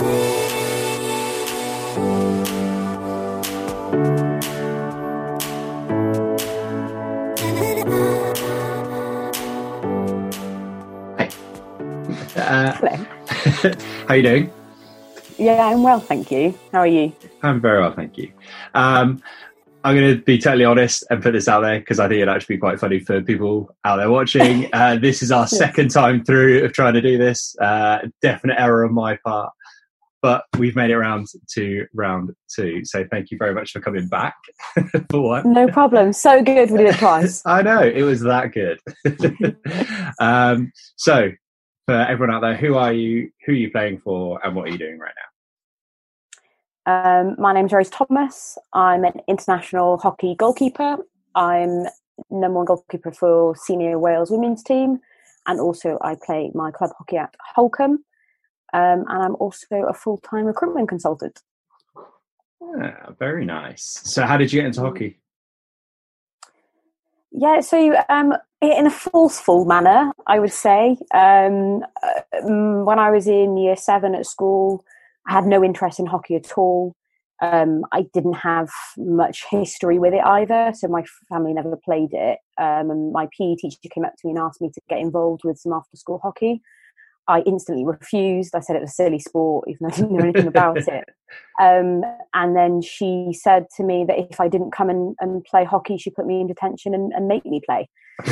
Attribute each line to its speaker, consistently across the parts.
Speaker 1: Uh,
Speaker 2: Hello.
Speaker 1: how you doing?
Speaker 2: Yeah, I'm well, thank you. How are you?
Speaker 1: I'm very well, thank you. Um, I'm going to be totally honest and put this out there because I think it'd actually be quite funny for people out there watching. Uh, this is our second time through of trying to do this. Uh, definite error on my part, but we've made it round to round two. So thank you very much for coming back for one.
Speaker 2: No problem. So good we did it twice.
Speaker 1: I know it was that good. um, so, for everyone out there, who are you? Who are you playing for, and what are you doing right now?
Speaker 2: Um, my name's Rose Thomas. I'm an international hockey goalkeeper. I'm number one goalkeeper for senior Wales women's team, and also I play my club hockey at Holcombe. Um, and I'm also a full time recruitment consultant.
Speaker 1: Ah, very nice. So, how did you get into hockey?
Speaker 2: Yeah, so um, in a forceful manner, I would say. Um, uh, mm, when I was in year seven at school, I had no interest in hockey at all. Um, I didn't have much history with it either, so my family never played it. Um, and my PE teacher came up to me and asked me to get involved with some after school hockey. I instantly refused. I said it was a silly sport, even though I didn't know anything about it. Um, and then she said to me that if I didn't come and, and play hockey, she'd put me in detention and, and make me play.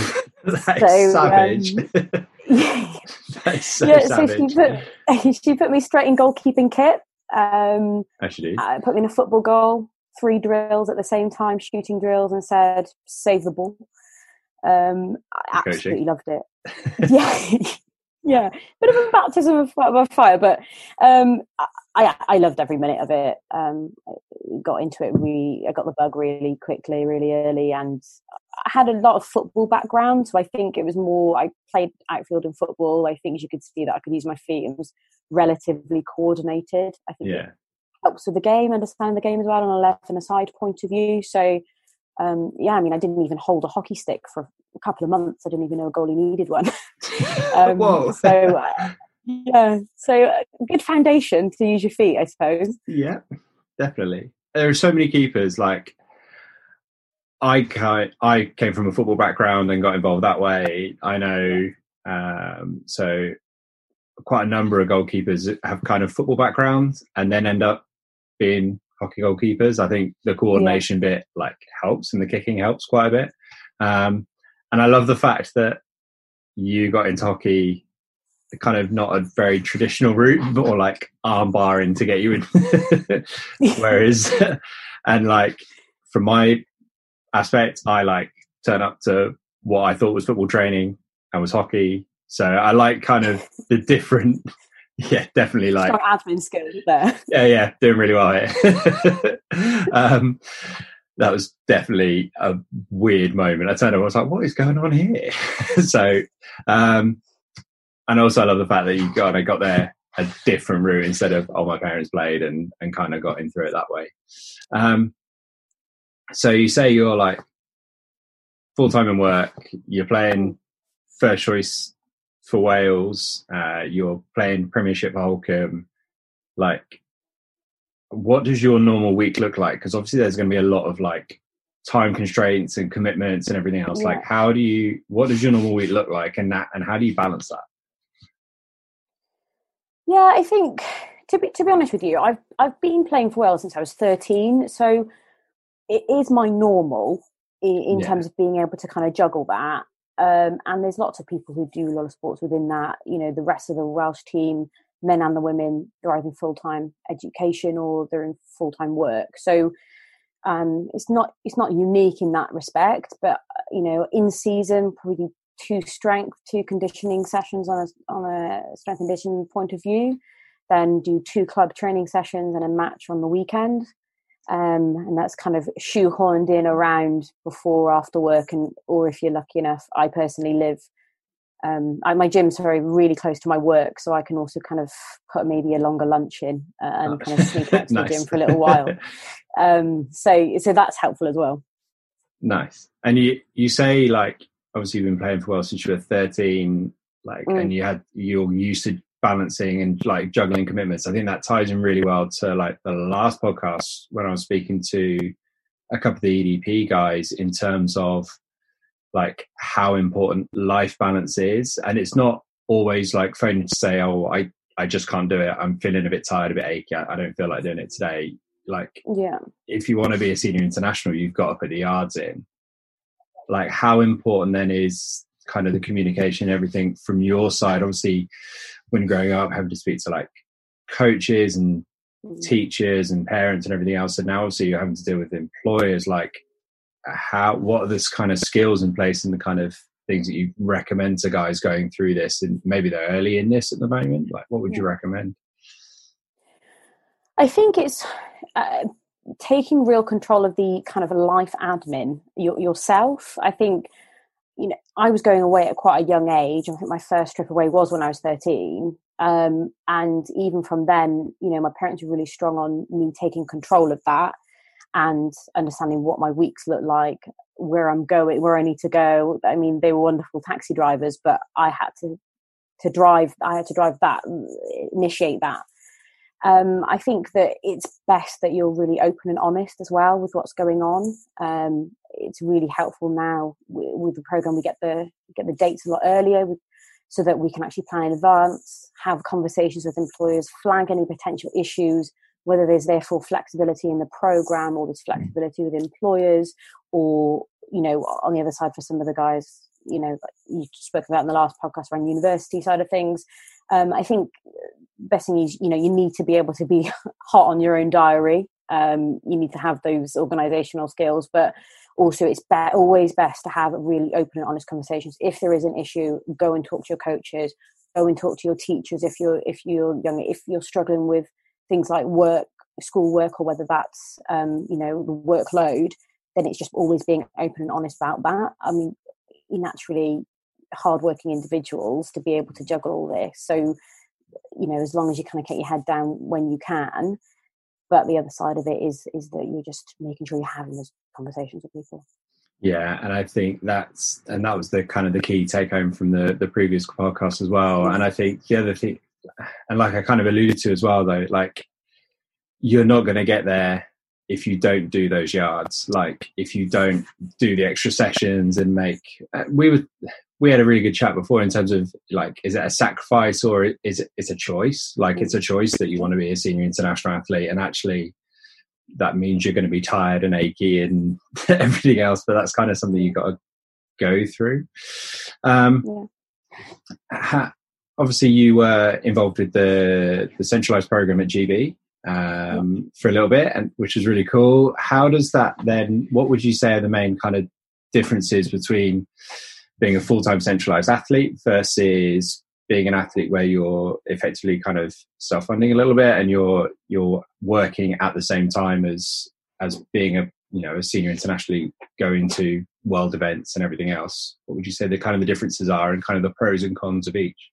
Speaker 2: So,
Speaker 1: savage.
Speaker 2: um,
Speaker 1: is so
Speaker 2: yeah, so she put she put me straight in goalkeeping kit. Um,
Speaker 1: Actually,
Speaker 2: uh, put me in a football goal, three drills at the same time, shooting drills, and said, "Save the ball." Um, I
Speaker 1: Coaching.
Speaker 2: absolutely loved it. yeah, yeah, bit of a baptism of, of fire, but um, I I loved every minute of it. Um, got into it really. I got the bug really quickly, really early, and I had a lot of football background, so I think it was more. I played outfield in football. I think as you could see that I could use my feet. It was relatively coordinated. I think it
Speaker 1: yeah.
Speaker 2: helps with the game, understand the game as well on a left and a side point of view. So, um, yeah, I mean, I didn't even hold a hockey stick for a couple of months. I didn't even know a goalie needed one. um,
Speaker 1: Whoa.
Speaker 2: So, uh, yeah, so uh, good foundation to use your feet, I suppose.
Speaker 1: Yeah, definitely. There are so many keepers. Like, I I came from a football background and got involved that way. I know, um, so quite a number of goalkeepers have kind of football backgrounds and then end up being hockey goalkeepers. I think the coordination bit like helps and the kicking helps quite a bit. Um, and I love the fact that you got into hockey kind of not a very traditional route, but more like arm barring to get you in. Whereas, and like from my aspect, I like turn up to what I thought was football training and was hockey. So I like kind of the different, yeah, definitely like
Speaker 2: admin skills there.
Speaker 1: yeah, yeah, doing really well here. um, that was definitely a weird moment. I turned over, I was like, what is going on here? so, um, and also I love the fact that you got, I got there a different route instead of, oh, my parents played and, and kind of got in through it that way. Um, so you say you're like full time in work, you're playing first choice for Wales, uh, you're playing Premiership for. Like, what does your normal week look like? Because obviously there's going to be a lot of like time constraints and commitments and everything else. Like, how do you? What does your normal week look like, and that, and how do you balance that?
Speaker 2: Yeah, I think to be to be honest with you, I've I've been playing for Wales since I was thirteen, so it is my normal in, in
Speaker 1: Yeah.
Speaker 2: terms of being able to kind of juggle that. Um, and there's lots of people who do a lot of sports within that. You know, the rest of the Welsh team, men and the women, they're either in full time education or they're in full time work. So um, it's not it's not unique in that respect. But you know, in season, probably two strength, two conditioning sessions on a on a strength conditioning point of view. Then do two club training sessions and a match on the weekend. Um, and that's kind of shoehorned in around before, after work, and or if you're lucky enough, I personally live. Um, I, my gym's very really close to my work, so I can also kind of put maybe a longer lunch in uh, and kind of sneak out to the gym for a little while. Um, so so that's helpful as well.
Speaker 1: Nice. And you you say like obviously you've been playing for Wales since you were thirteen, like
Speaker 2: Mm.
Speaker 1: and you had you're used to balancing and like juggling commitments. I think that ties in really well to like the last podcast when I was speaking to a couple of the EDP guys in terms of like how important life balance is. And it's not always like phoning to say, oh, I, I just can't do it. I'm feeling a bit tired, a bit achy. I don't feel like doing it today. Like,
Speaker 2: yeah,
Speaker 1: if you want to be a senior international, you've got to put the yards in. Like, how important then is kind of the communication, everything from your side? Obviously, when growing up, having to speak to like coaches and mm. teachers and parents and everything else, and now obviously you're having to deal with employers. Like, how what are this kind of skills in place and the kind of things that you recommend to guys going through this and maybe they're early in this at the moment? Like what would you recommend?
Speaker 2: I think it's uh, taking real control of the kind of life admin your, yourself. I think you know i was going away at quite a young age. I think my first trip away was when i was 13 um, and even from then you know my parents were really strong on me taking control of that and understanding what my weeks look like, where I'm going, where I need to go. I mean, they were wonderful taxi drivers, but I had to to drive. I had to drive that, initiate that. Um, I think that it's best that you're really open and honest as well with what's going on. Um, it's really helpful now with, with, the program. We get the get the dates a lot earlier, with, so that we can actually plan in advance, have conversations with employers, flag any potential issues, whether there's therefore flexibility in the program or there's mm. flexibility with employers or you know on the other side for some of the guys you know you spoke about in the last podcast around university side of things um, i think best thing is you know you need to be able to be hot on your own diary um, you need to have those organizational skills but also it's be- always best to have really open and honest conversations if there is an issue go and talk to your coaches go and talk to your teachers if you're if you're young if you're struggling with things like work, school work, or whether that's um, you know the workload, then it's just always being open and honest about that. I mean, naturally hardworking individuals to be able to juggle all this. So, you know, as long as you kind of get your head down when you can, but the other side of it is is that you're just making sure you're having those conversations with people.
Speaker 1: Yeah, and I think that's and that was the kind of the key take home from the the previous podcast as well. And I think the other thing and like I kind of alluded to as well, though, like you're not going to get there if you don't do those yards. Like if you don't do the extra sessions and make, uh, we were, we had a really good chat before in terms of like, is it a sacrifice or is it, it's a choice? Like it's a choice that you want to be a senior international athlete and actually that means you're going to be tired and achy and everything else, but that's kind of something you've got to go through. Um, yeah obviously you were involved with the the centralized program at GB um, for a little bit, and which was really cool. How does that then? What would you say are the main kind of differences between being a full time centralized athlete versus being an athlete where you're effectively kind of self funding a little bit and you're you're working at the same time as as being a you know a senior internationally going to world events and everything else what would you say the kind of the differences are and kind of the pros and cons of each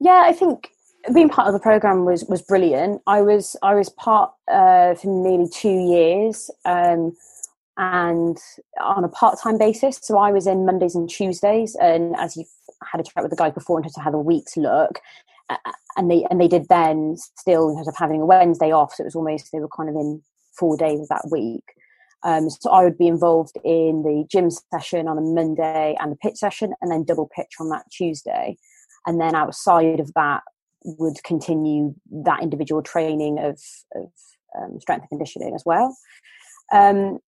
Speaker 2: yeah, I think being part of the program was was brilliant. I was I was part uh, for nearly two years, um, and on a part time basis. So I was in Mondays and Tuesdays, and as you had a chat with the guys before in terms of how the weeks look, and they and they did then still in terms of having a Wednesday off. So it was almost they were kind of in four days of that week. Um, so I would be involved in the gym session on a Monday and the pitch session, and then double pitch on that Tuesday and then outside of that would continue that individual training of, of um, strength and conditioning as well. Um,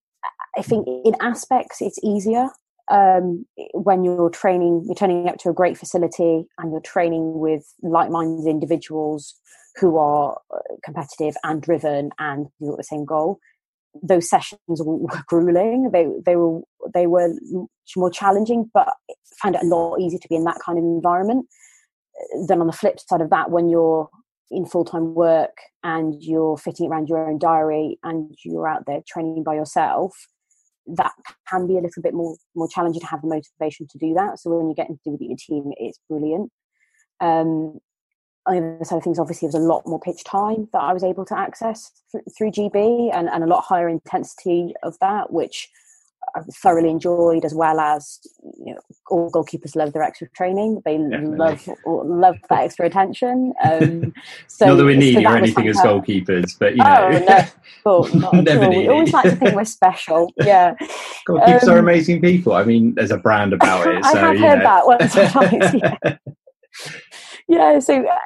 Speaker 2: I think in aspects it's easier um, when you're training, you're turning up to a great facility and you're training with like-minded individuals who are uh, competitive and driven and you've got the same goal. Those sessions were grueling. They they were they were more challenging, but I found it a lot easier to be in that kind of environment then on the flip side of that, when you're in full time work and you're fitting around your own diary and you're out there training by yourself, that can be a little bit more more challenging to have the motivation to do that. So when you get into with your team, it's brilliant. Um, on the other side of things, obviously, there's a lot more pitch time that I was able to access th- through GB and, and a lot higher intensity of that, which I've thoroughly enjoyed, as well as you know, all goalkeepers love their extra training. They Definitely. love love that extra attention. Um,
Speaker 1: so not that we need so you or anything as goalkeepers, but you know,
Speaker 2: oh, no, oh, not Never. We always like to think we're special. Yeah,
Speaker 1: goalkeepers um, are amazing people. I mean, there's a brand about it.
Speaker 2: So, I have heard know. that once or twice. Yeah. yeah, so uh,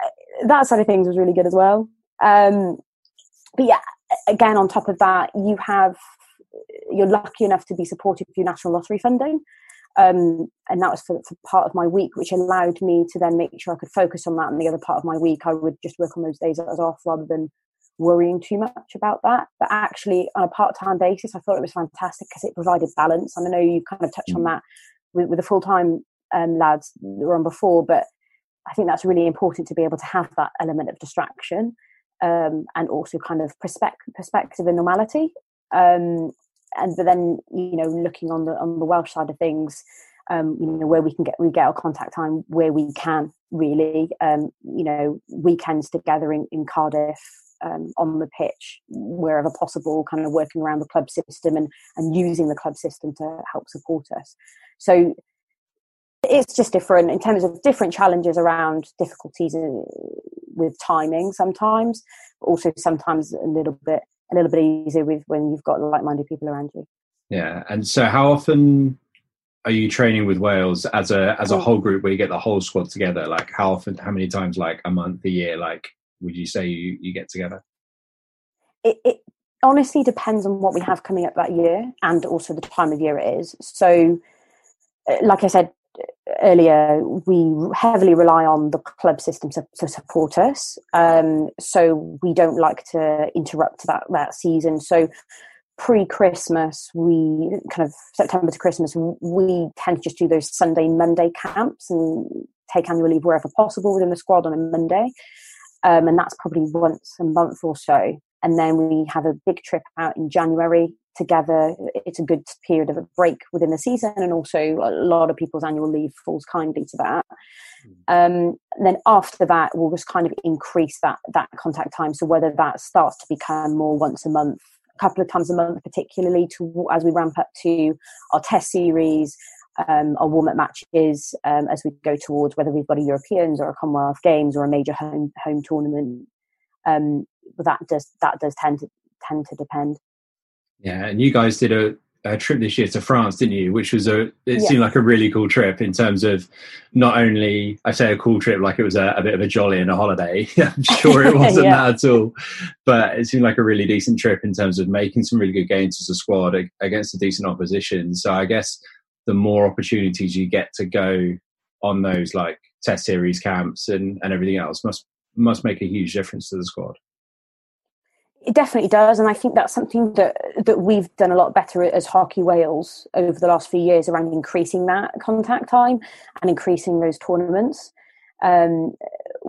Speaker 2: that side of things was really good as well. Um, but yeah, again, on top of that, you have you're lucky enough to be supported through national lottery funding. Um, and that was for, for, part of my week, which allowed me to then make sure I could focus on that. And the other part of my week, I would just work on those days that I was off rather than worrying too much about that. But actually, on a part time basis, I thought it was fantastic because it provided balance. And I know you kind of touched mm. on that with, with the full time um, lads that were on before, but I think that's really important to be able to have that element of distraction um, and also kind of perspective, perspective and normality. Um, and but then you know looking on the on the Welsh side of things, um, you know where we can get we get our contact time where we can really, um, you know weekends together in, in Cardiff. Um, on the pitch wherever possible, kind of working around the club system and, and using the club system to help support us. So it's just different in terms of different challenges around difficulties uh, with timing sometimes, but also sometimes a little bit a little bit easier with when you've got like-minded people around you.
Speaker 1: Yeah, and so how often are you training with Wales as a as a whole group where you get the whole squad together? Like how often, how many times, like a month, a year? Like would you say you you get together?
Speaker 2: It, it honestly depends on what we have coming up that year and also the time of year it is. So, uh, like I said, earlier, we heavily rely on the club system to, to support us. Um, so we don't like to interrupt that that season. So pre-Christmas, we kind of September to Christmas, we tend to just do those Sunday, Monday camps and take annual leave wherever possible within the squad on a Monday. Um, and that's probably once a month or so. And then we have a big trip out in January together. It's a good period of a break within the season, and also a lot of people's annual leave falls kindly to that. Mm. Um, then after that, we'll just kind of increase that that contact time. So whether that starts to become more once a month, a couple of times a month, particularly to as we ramp up to our test series. Um, our warm-up matches um, as we go towards whether we've got a Europeans or a Commonwealth Games or a major home home tournament. Um, that does that does tend to tend to depend.
Speaker 1: Yeah, and you guys did a, a trip this year to France, didn't you? Which was a it seemed like a really cool trip in terms of not only I say a cool trip like it was a, a bit of a jolly and a holiday. I'm sure it wasn't yeah. that at all, but it seemed like a really decent trip in terms of making some really good gains as a squad against a decent opposition. So I guess the more opportunities you get to go on those like test series camps and, and everything else must must make a huge difference to the squad.
Speaker 2: It definitely does, and I think that's something that that we've done a lot better as Hockey Wales over the last few years around increasing that contact time and increasing those tournaments. Um,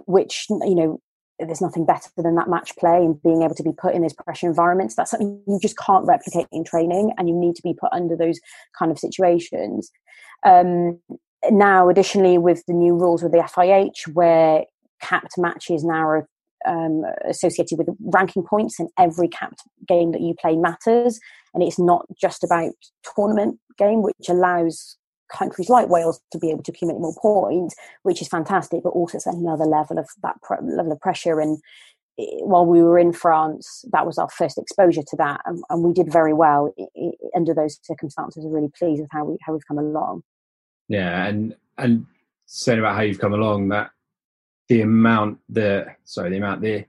Speaker 2: which you know, there's nothing better than that match play and being able to be put in those pressure environments. That's something you just can't replicate in training, and you need to be put under those kind of situations. Um, now, additionally, with the new rules with the FIH, where capped matches now are um, associated with ranking points, and every capped game that you play matters. And it's not just about tournament game, which allows countries like Wales to be able to accumulate more points, which is fantastic. But also, it's another level of that level of pressure. And while we were in France, that was our first exposure to that, and, and we did very well under those circumstances. I'm really pleased with how we how we've come along.
Speaker 1: Yeah, and and saying about how you've come along, that the amount the sorry the amount the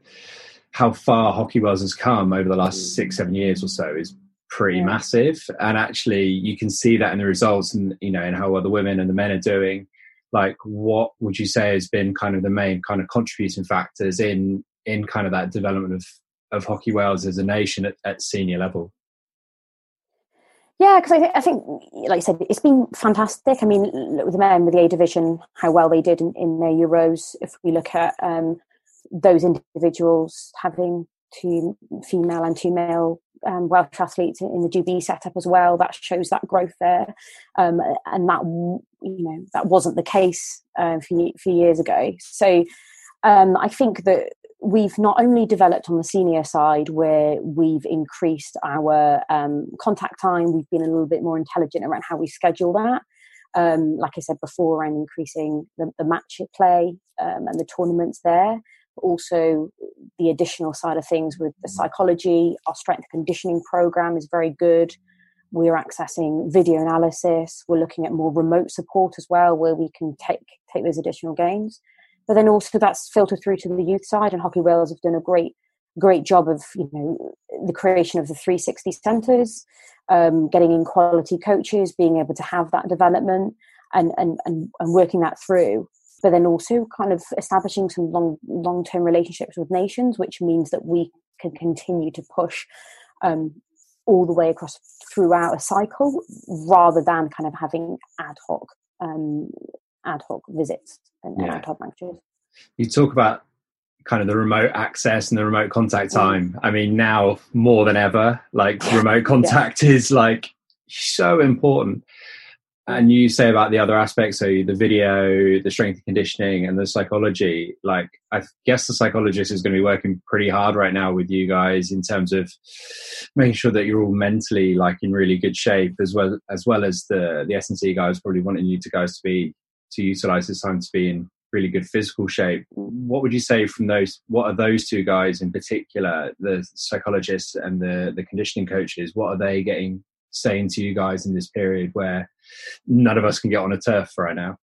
Speaker 1: how far hockey Wales has come over the last six mm. seven years or so is pretty yeah. massive. And actually you can see that in the results and you know and how well the women and the men are doing. Like what would you say has been kind of the main kind of contributing factors in in kind of that development of of hockey Wales as a nation at, at senior level
Speaker 2: yeah, because I, th- I think, like I said, it's been fantastic. I mean, with the men with the A division, how well they did in, in their Euros. If we look at um, those individuals having two female and two male um, Welsh athletes in the GB setup as well, that shows that growth there. Um, and that you know that wasn't the case uh, a few, few years ago. So um, I think that we've not only developed on the senior side where we've increased our um, contact time, we've been a little bit more intelligent around how we schedule that. Um, like I said before, around increasing the, the match play um, and the tournaments there, but also the additional side of things with the psychology. Our strength conditioning program is very good. We're accessing video analysis. We're looking at more remote support as well, where we can take take those additional gains. But then also that's filtered through to the youth side, and Hockey Wales have done a great great job of you know the creation of the 360 centres, um, getting in quality coaches, being able to have that development, and and and, and working that through. But then also kind of establishing some long long term relationships with nations, which means that we can continue to push um, all the way across throughout a cycle, rather than kind of having ad hoc um, ad hoc visits and, yeah. ad hoc matches.
Speaker 1: You talk about kind of the remote access and the remote contact time. Mm. I mean, now more than ever, like remote contact yeah. is like so important. And you say about the other aspects, so the video, the strength and conditioning, and the psychology. Like, I guess the psychologist is going to be working pretty hard right now with you guys in terms of making sure that you're all mentally like in really good shape, as well as well as the the S and C guys probably wanting you to guys to be to utilize this time to be in really good physical shape. What would you say from those? What are those two guys in particular, the psychologists and the the conditioning coaches? What are they getting saying to you guys in this period where none of us can get on a turf right now?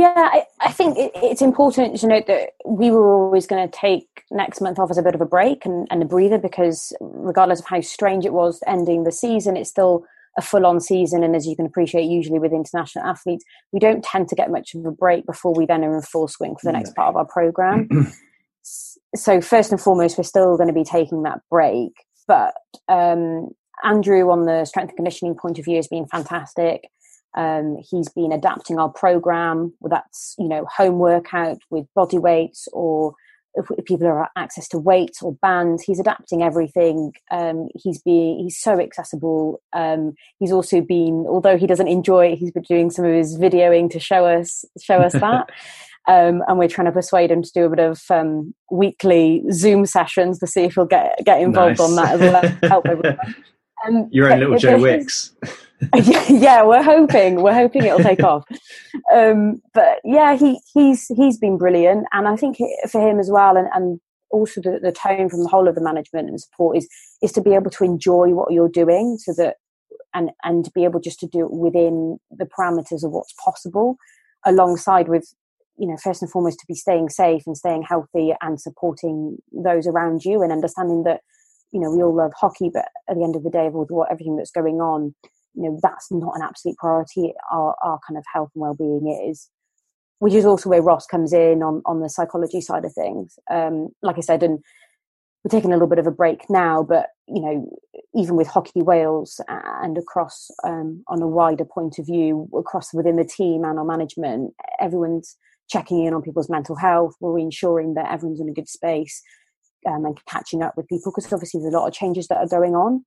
Speaker 2: Yeah, I, I think it, it's important to note that we were always going to take next month off as a bit of a break and, and a breather because, regardless of how strange it was ending the season, it's still a full on season. And as you can appreciate, usually with international athletes, we don't tend to get much of a break before we then are in full swing for the next part of our program. so, first and foremost, we're still going to be taking that break. But um, Andrew, on the strength and conditioning point of view, has been fantastic. Um, he's been adapting our program. That's you know home workout with body weights or if, people have access to weights or bands he's adapting everything um, he's being he's so accessible um, he's also been although he doesn't enjoy it he's been doing some of his videoing to show us show us that um, and we're trying to persuade him to do a bit of um, weekly zoom sessions to see if he'll get get involved nice. on that as well help everyone
Speaker 1: um, Your own little Joe Wicks.
Speaker 2: yeah, we're hoping we're hoping it'll take off. Um, but yeah, he he's he's been brilliant, and I think for him as well, and, and also the, the tone from the whole of the management and support is is to be able to enjoy what you're doing, so that and and to be able just to do it within the parameters of what's possible, alongside with you know first and foremost to be staying safe and staying healthy and supporting those around you and understanding that you know we all love hockey but at the end of the day with what everything that's going on you know that's not an absolute priority. Our, our kind of health and well-being is which is also where ross comes in on on the psychology side of things. Um, like i said and we're taking a little bit of a break now but you know even with hockey wales and across um, on a wider point of view across within the team and our management everyone's checking in on people's mental health. We're ensuring that everyone's in a good space um, and catching up with people because obviously there's a lot of changes that are going on.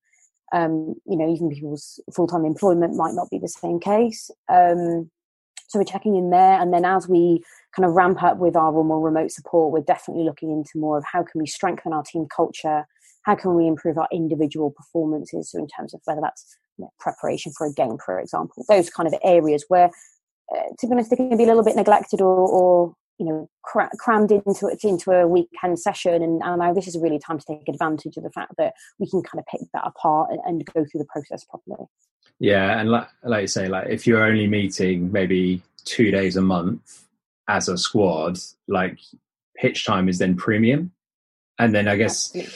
Speaker 2: Um, you know, even people's full time employment might not be the same case. Um, so we're checking in there, and then as we kind of ramp up with our more remote support, we're definitely looking into more of how can we strengthen our team culture, how can we improve our individual performances, so in terms of whether that's you know, preparation for a game, for example, those kind of areas where, uh, to be honest, they can be a little bit neglected or, or you know cra- crammed into it into a weekend session and, and now this is a really time to take advantage of the fact that we can kind of pick that apart and, and go through the process properly.
Speaker 1: Yeah and like, like you say like if you're only meeting maybe two days a month as a squad like pitch time is then premium. And then i guess Absolutely.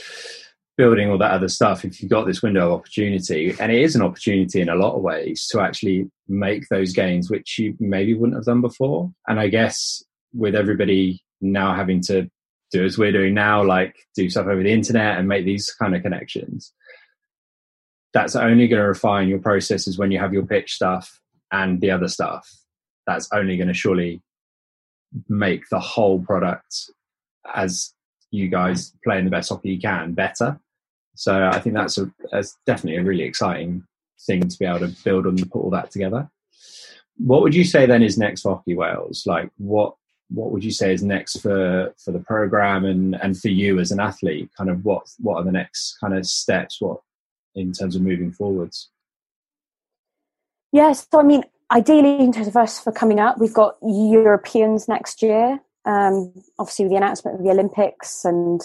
Speaker 1: building all that other stuff if you've got this window of opportunity and it is an opportunity in a lot of ways to actually make those gains which you maybe wouldn't have done before. And i guess with everybody now having to do as we're doing now, like do stuff over the internet and make these kind of connections. That's only going to refine your processes when you have your pitch stuff and the other stuff. That's only going to surely make the whole product as you guys playing the best hockey you can better. So I think that's a that's definitely a really exciting thing to be able to build and put all that together. What would you say then is next for Hockey Wales? Like what what would you say is next for for the program and and for you as an athlete? Kind of what what are the next kind of steps? What in terms of moving forwards?
Speaker 2: Yes, so I mean, ideally, in terms of us for coming up, we've got Europeans next year. Um, obviously, with the announcement of the Olympics and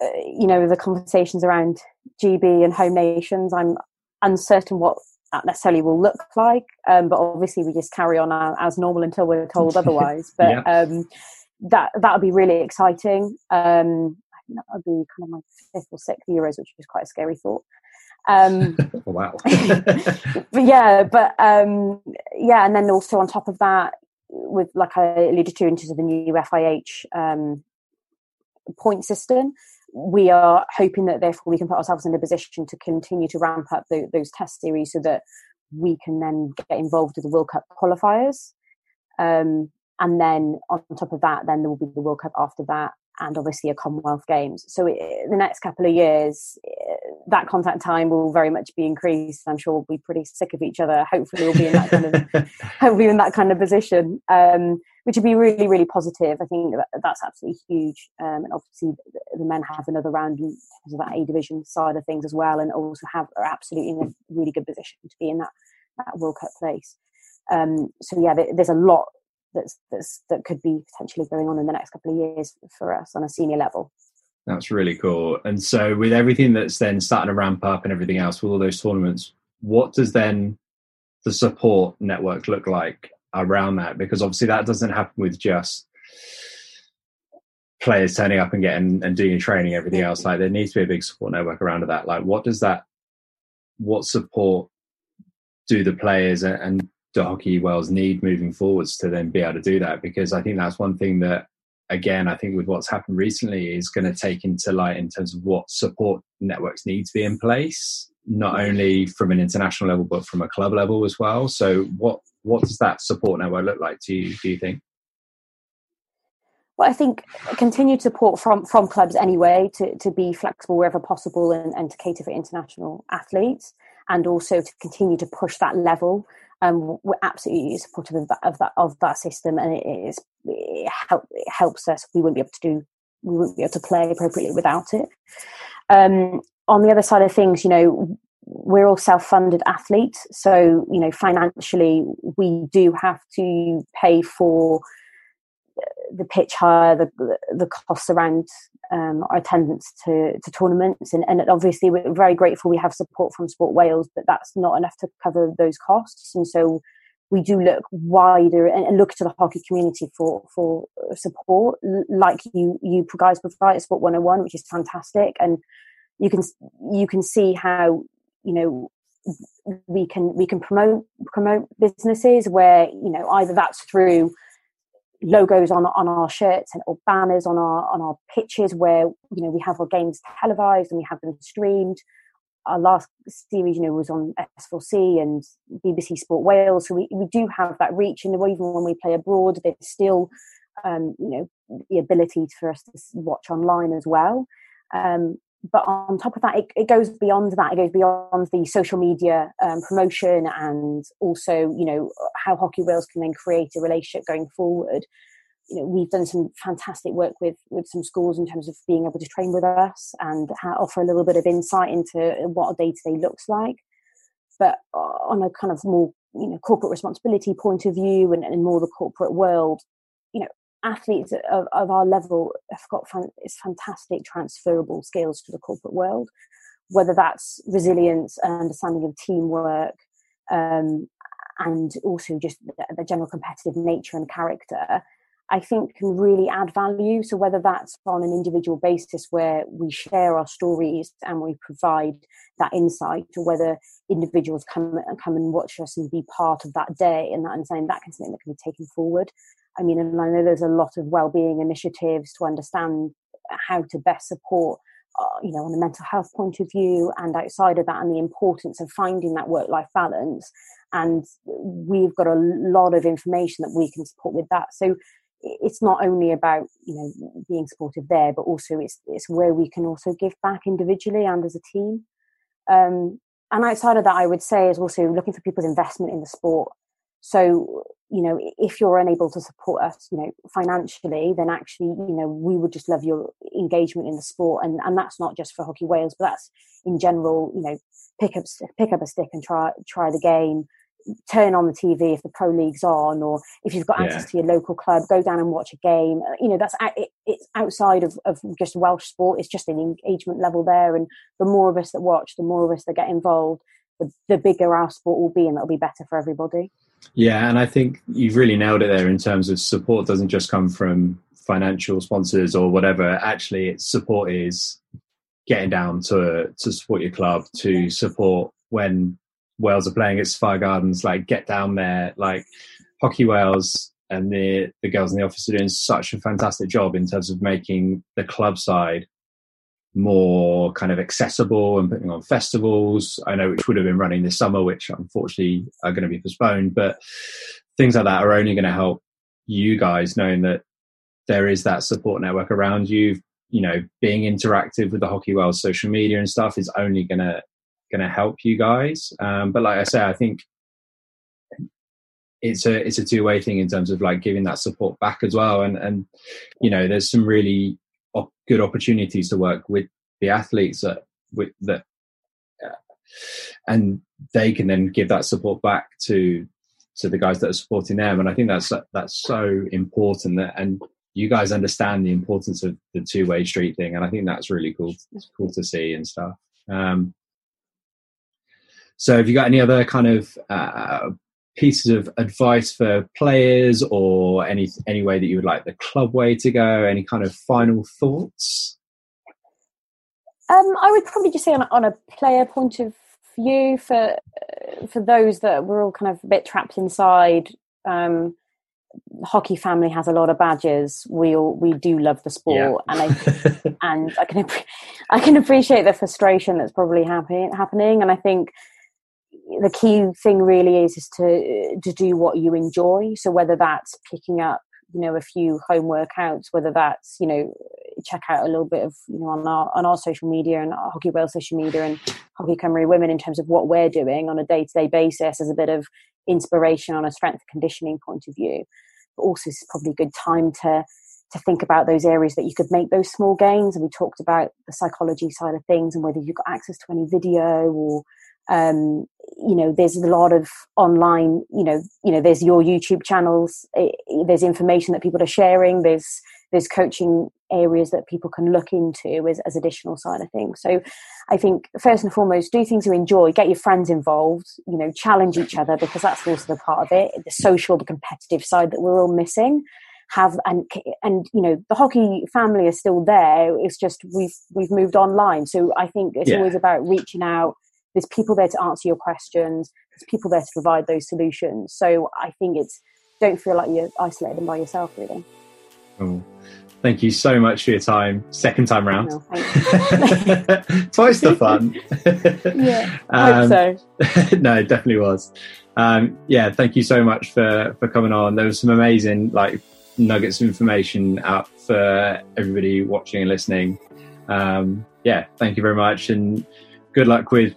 Speaker 2: uh, you know the conversations around GB and home nations, I'm uncertain what that necessarily will look like. Um, but obviously, we just carry on as normal until we're told otherwise. But yeah. um, that that would be really exciting. Um, that would be kind of my fifth or sixth Euros, which is quite a scary thought. Um,
Speaker 1: wow.
Speaker 2: but yeah, but um, yeah, and then also on top of that, with like I alluded to in terms of the new FIH um, point system, we are hoping that therefore we can put ourselves in a position to continue to ramp up the, those test series so that we can then get involved with the World Cup qualifiers. Um, and then on top of that, then there will be the World Cup after that, and obviously a Commonwealth Games. So it, the next couple of years, that contact time will very much be increased. I'm sure we'll be pretty sick of each other. Hopefully, we'll be in that kind of hopefully in that kind of position, um, which would be really really positive. I think that, that's absolutely huge. Um, and obviously, the, the, men have another round in terms of that A division side of things as well, and also have are absolutely in a really good position to be in that that World Cup place. Um, so yeah, there's a lot that's, that's that could be potentially going on in the next couple of years for us on a senior level.
Speaker 1: That's really cool. And so, with everything that's then starting to ramp up and everything else, with all those tournaments, what does then the support network look like around that? Because obviously, that doesn't happen with just players turning up and getting and doing training, everything else. Like, there needs to be a big support network around that. Like, what does that, what support do the players and do Hockey Wales need moving forwards to then be able to do that? Because I think that's one thing that again, I think with what's happened recently is going to take into light in terms of what support networks need to be in place, not only from an international level but from a club level as well. So, what what does that support network look like to you? Do you think?
Speaker 2: Well, I think continued support from from clubs anyway to to be flexible wherever possible and, and to cater for international athletes, and also to continue to push that level um, we're absolutely supportive of that, of that of that system, and it is it, help, it helps us. We wouldn't be able to do we wouldn't be able to play appropriately without it. Um, on the other side of things, you know, we're all self-funded athletes, so you know, financially, we do have to pay for the pitch hire, the the costs around um, our attendance to, to tournaments, and, and obviously we're very grateful we have support from Sport Wales, but that's not enough to cover those costs, and so we do look wider and, and look to the hockey community for for support, like you you guys provide Sport 101, which is fantastic, and you can you can see how you know we can we can promote promote businesses where you know either that's through logos on on our shirts and or banners on our on our pitches where you know we have our games televised and we have them streamed. Our last series you know was on s4c and bbc sport wales. So we, we do have that reach. And even when we play abroad there's still um, you know the ability for us to watch online as well. Um, but on top of that, it, it, goes beyond that. It goes beyond the social media um, promotion and also, you know, how Hockey Wales can then create a relationship going forward. You know, we've done some fantastic work with with some schools in terms of being able to train with us and offer a little bit of insight into what a day to day looks like. But on a kind of more, you know, corporate responsibility point of view and, and more the corporate world, you know, athletes of, of our level have got it's fantastic transferable skills to the corporate world, whether that's resilience and understanding of teamwork, um, and also just the, the, general competitive nature and character. I think can really add value. So whether that's on an individual basis where we share our stories and we provide that insight, or whether individuals come and come and watch us and be part of that day and that and saying that can something that can be taken forward. I mean, and I know there's a lot of well-being initiatives to understand how to best support, uh, you know, on a mental health point of view, and outside of that, and the importance of finding that work-life balance. And we've got a lot of information that we can support with that. So it's not only about you know being supportive there, but also it's it's where we can also give back individually and as a team. Um, and outside of that, I would say is also looking for people's investment in the sport. So you know, if you're unable to support us, you know, financially, then actually, you know, we would just love your engagement in the sport, and and that's not just for Hockey Wales, but that's in general. You know, pick up pick up a stick and try try the game. Turn on the TV if the pro league's on, or if you've got access yeah. to your local club, go down and watch a game. Uh, you know, that's it, it's outside of, of just Welsh sport. It's just an engagement level there, and the more of us that watch, the more of us that get involved, the, the bigger our sport will be, and that'll be better for everybody.
Speaker 1: Yeah, and I think you've really nailed it there in terms of support doesn't just come from financial sponsors or whatever. Actually, it's support is getting down to to support your club, to support when Wales are playing at Sophia Gardens, like get down there. Like Hockey Wales and the the girls in the office are doing such a fantastic job in terms of making the club side more kind of accessible and putting on festivals. I know which would have been running this summer, which unfortunately are going to be postponed, but things like that are only going to help you guys knowing that there is that support network around you. You know, being interactive with the Hockey world, social media and stuff is only going to going to help you guys. Um, but like I say, I think it's a it's a two way thing in terms of like giving that support back as well. And and you know, there's some really good opportunities to work with the athletes that with that uh, and they can then give that support back to to the guys that are supporting them. And i think that's that's so important that and you guys understand the importance of the two-way street thing and i think that's really cool it's cool to see and stuff. Um, so have you got any other kind of uh, pieces of advice for players or any any way that you would like the club way to go? Any kind of final thoughts?
Speaker 2: Um, i would probably just say on, on a player point of view for uh, for those that we're all kind of a bit trapped inside um, hockey family has a lot of badges. We all we do love the sport yeah. and i and i can i can appreciate the frustration that's probably happen, happening. And i think the key thing really is is to uh, to do what you enjoy. So whether that's picking up you know a few home workouts, whether that's you know check out a little bit of you know on our on our social media and Hockey Wales social media and Hockey Cymru Women in terms of what we're doing on a day to day basis as a bit of inspiration on a strength conditioning point of view. But also, it's probably a good time to to think about those areas that you could make those small gains. And we talked about the psychology side of things and whether you've got access to any video or um, you know there's a lot of online you know you know there's your youtube channels it, there's information that people are sharing there's there's coaching areas that people can look into as, as additional side of things. So i think first and foremost do things you enjoy get your friends involved you know challenge each other because that's also the part of it the social the competitive side that we're all missing. Have and and you know the hockey family is still there it's just we've we've moved online. So i think it's yeah. always about reaching out there's people there to answer your questions. There's people there to provide those solutions. So i think it's don't feel like you're isolated by yourself really.
Speaker 1: Oh, thank you so much for your time. Second time round. no, twice the fun.
Speaker 2: Yeah um, so.
Speaker 1: no it definitely was. Um, yeah thank you so much for for coming on. There was some amazing like nuggets of information out for everybody watching and listening. Um, yeah thank you very much and good luck with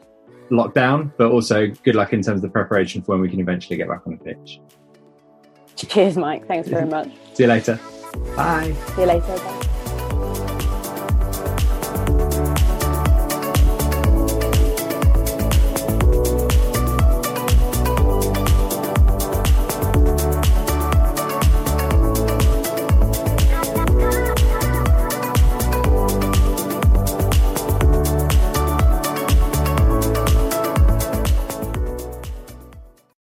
Speaker 1: lockdown, but also good luck in terms of the preparation for when we can eventually get back on the pitch.
Speaker 2: Cheers, Mike. Thanks very much.
Speaker 1: See you later. Bye.
Speaker 2: See you later. Bye.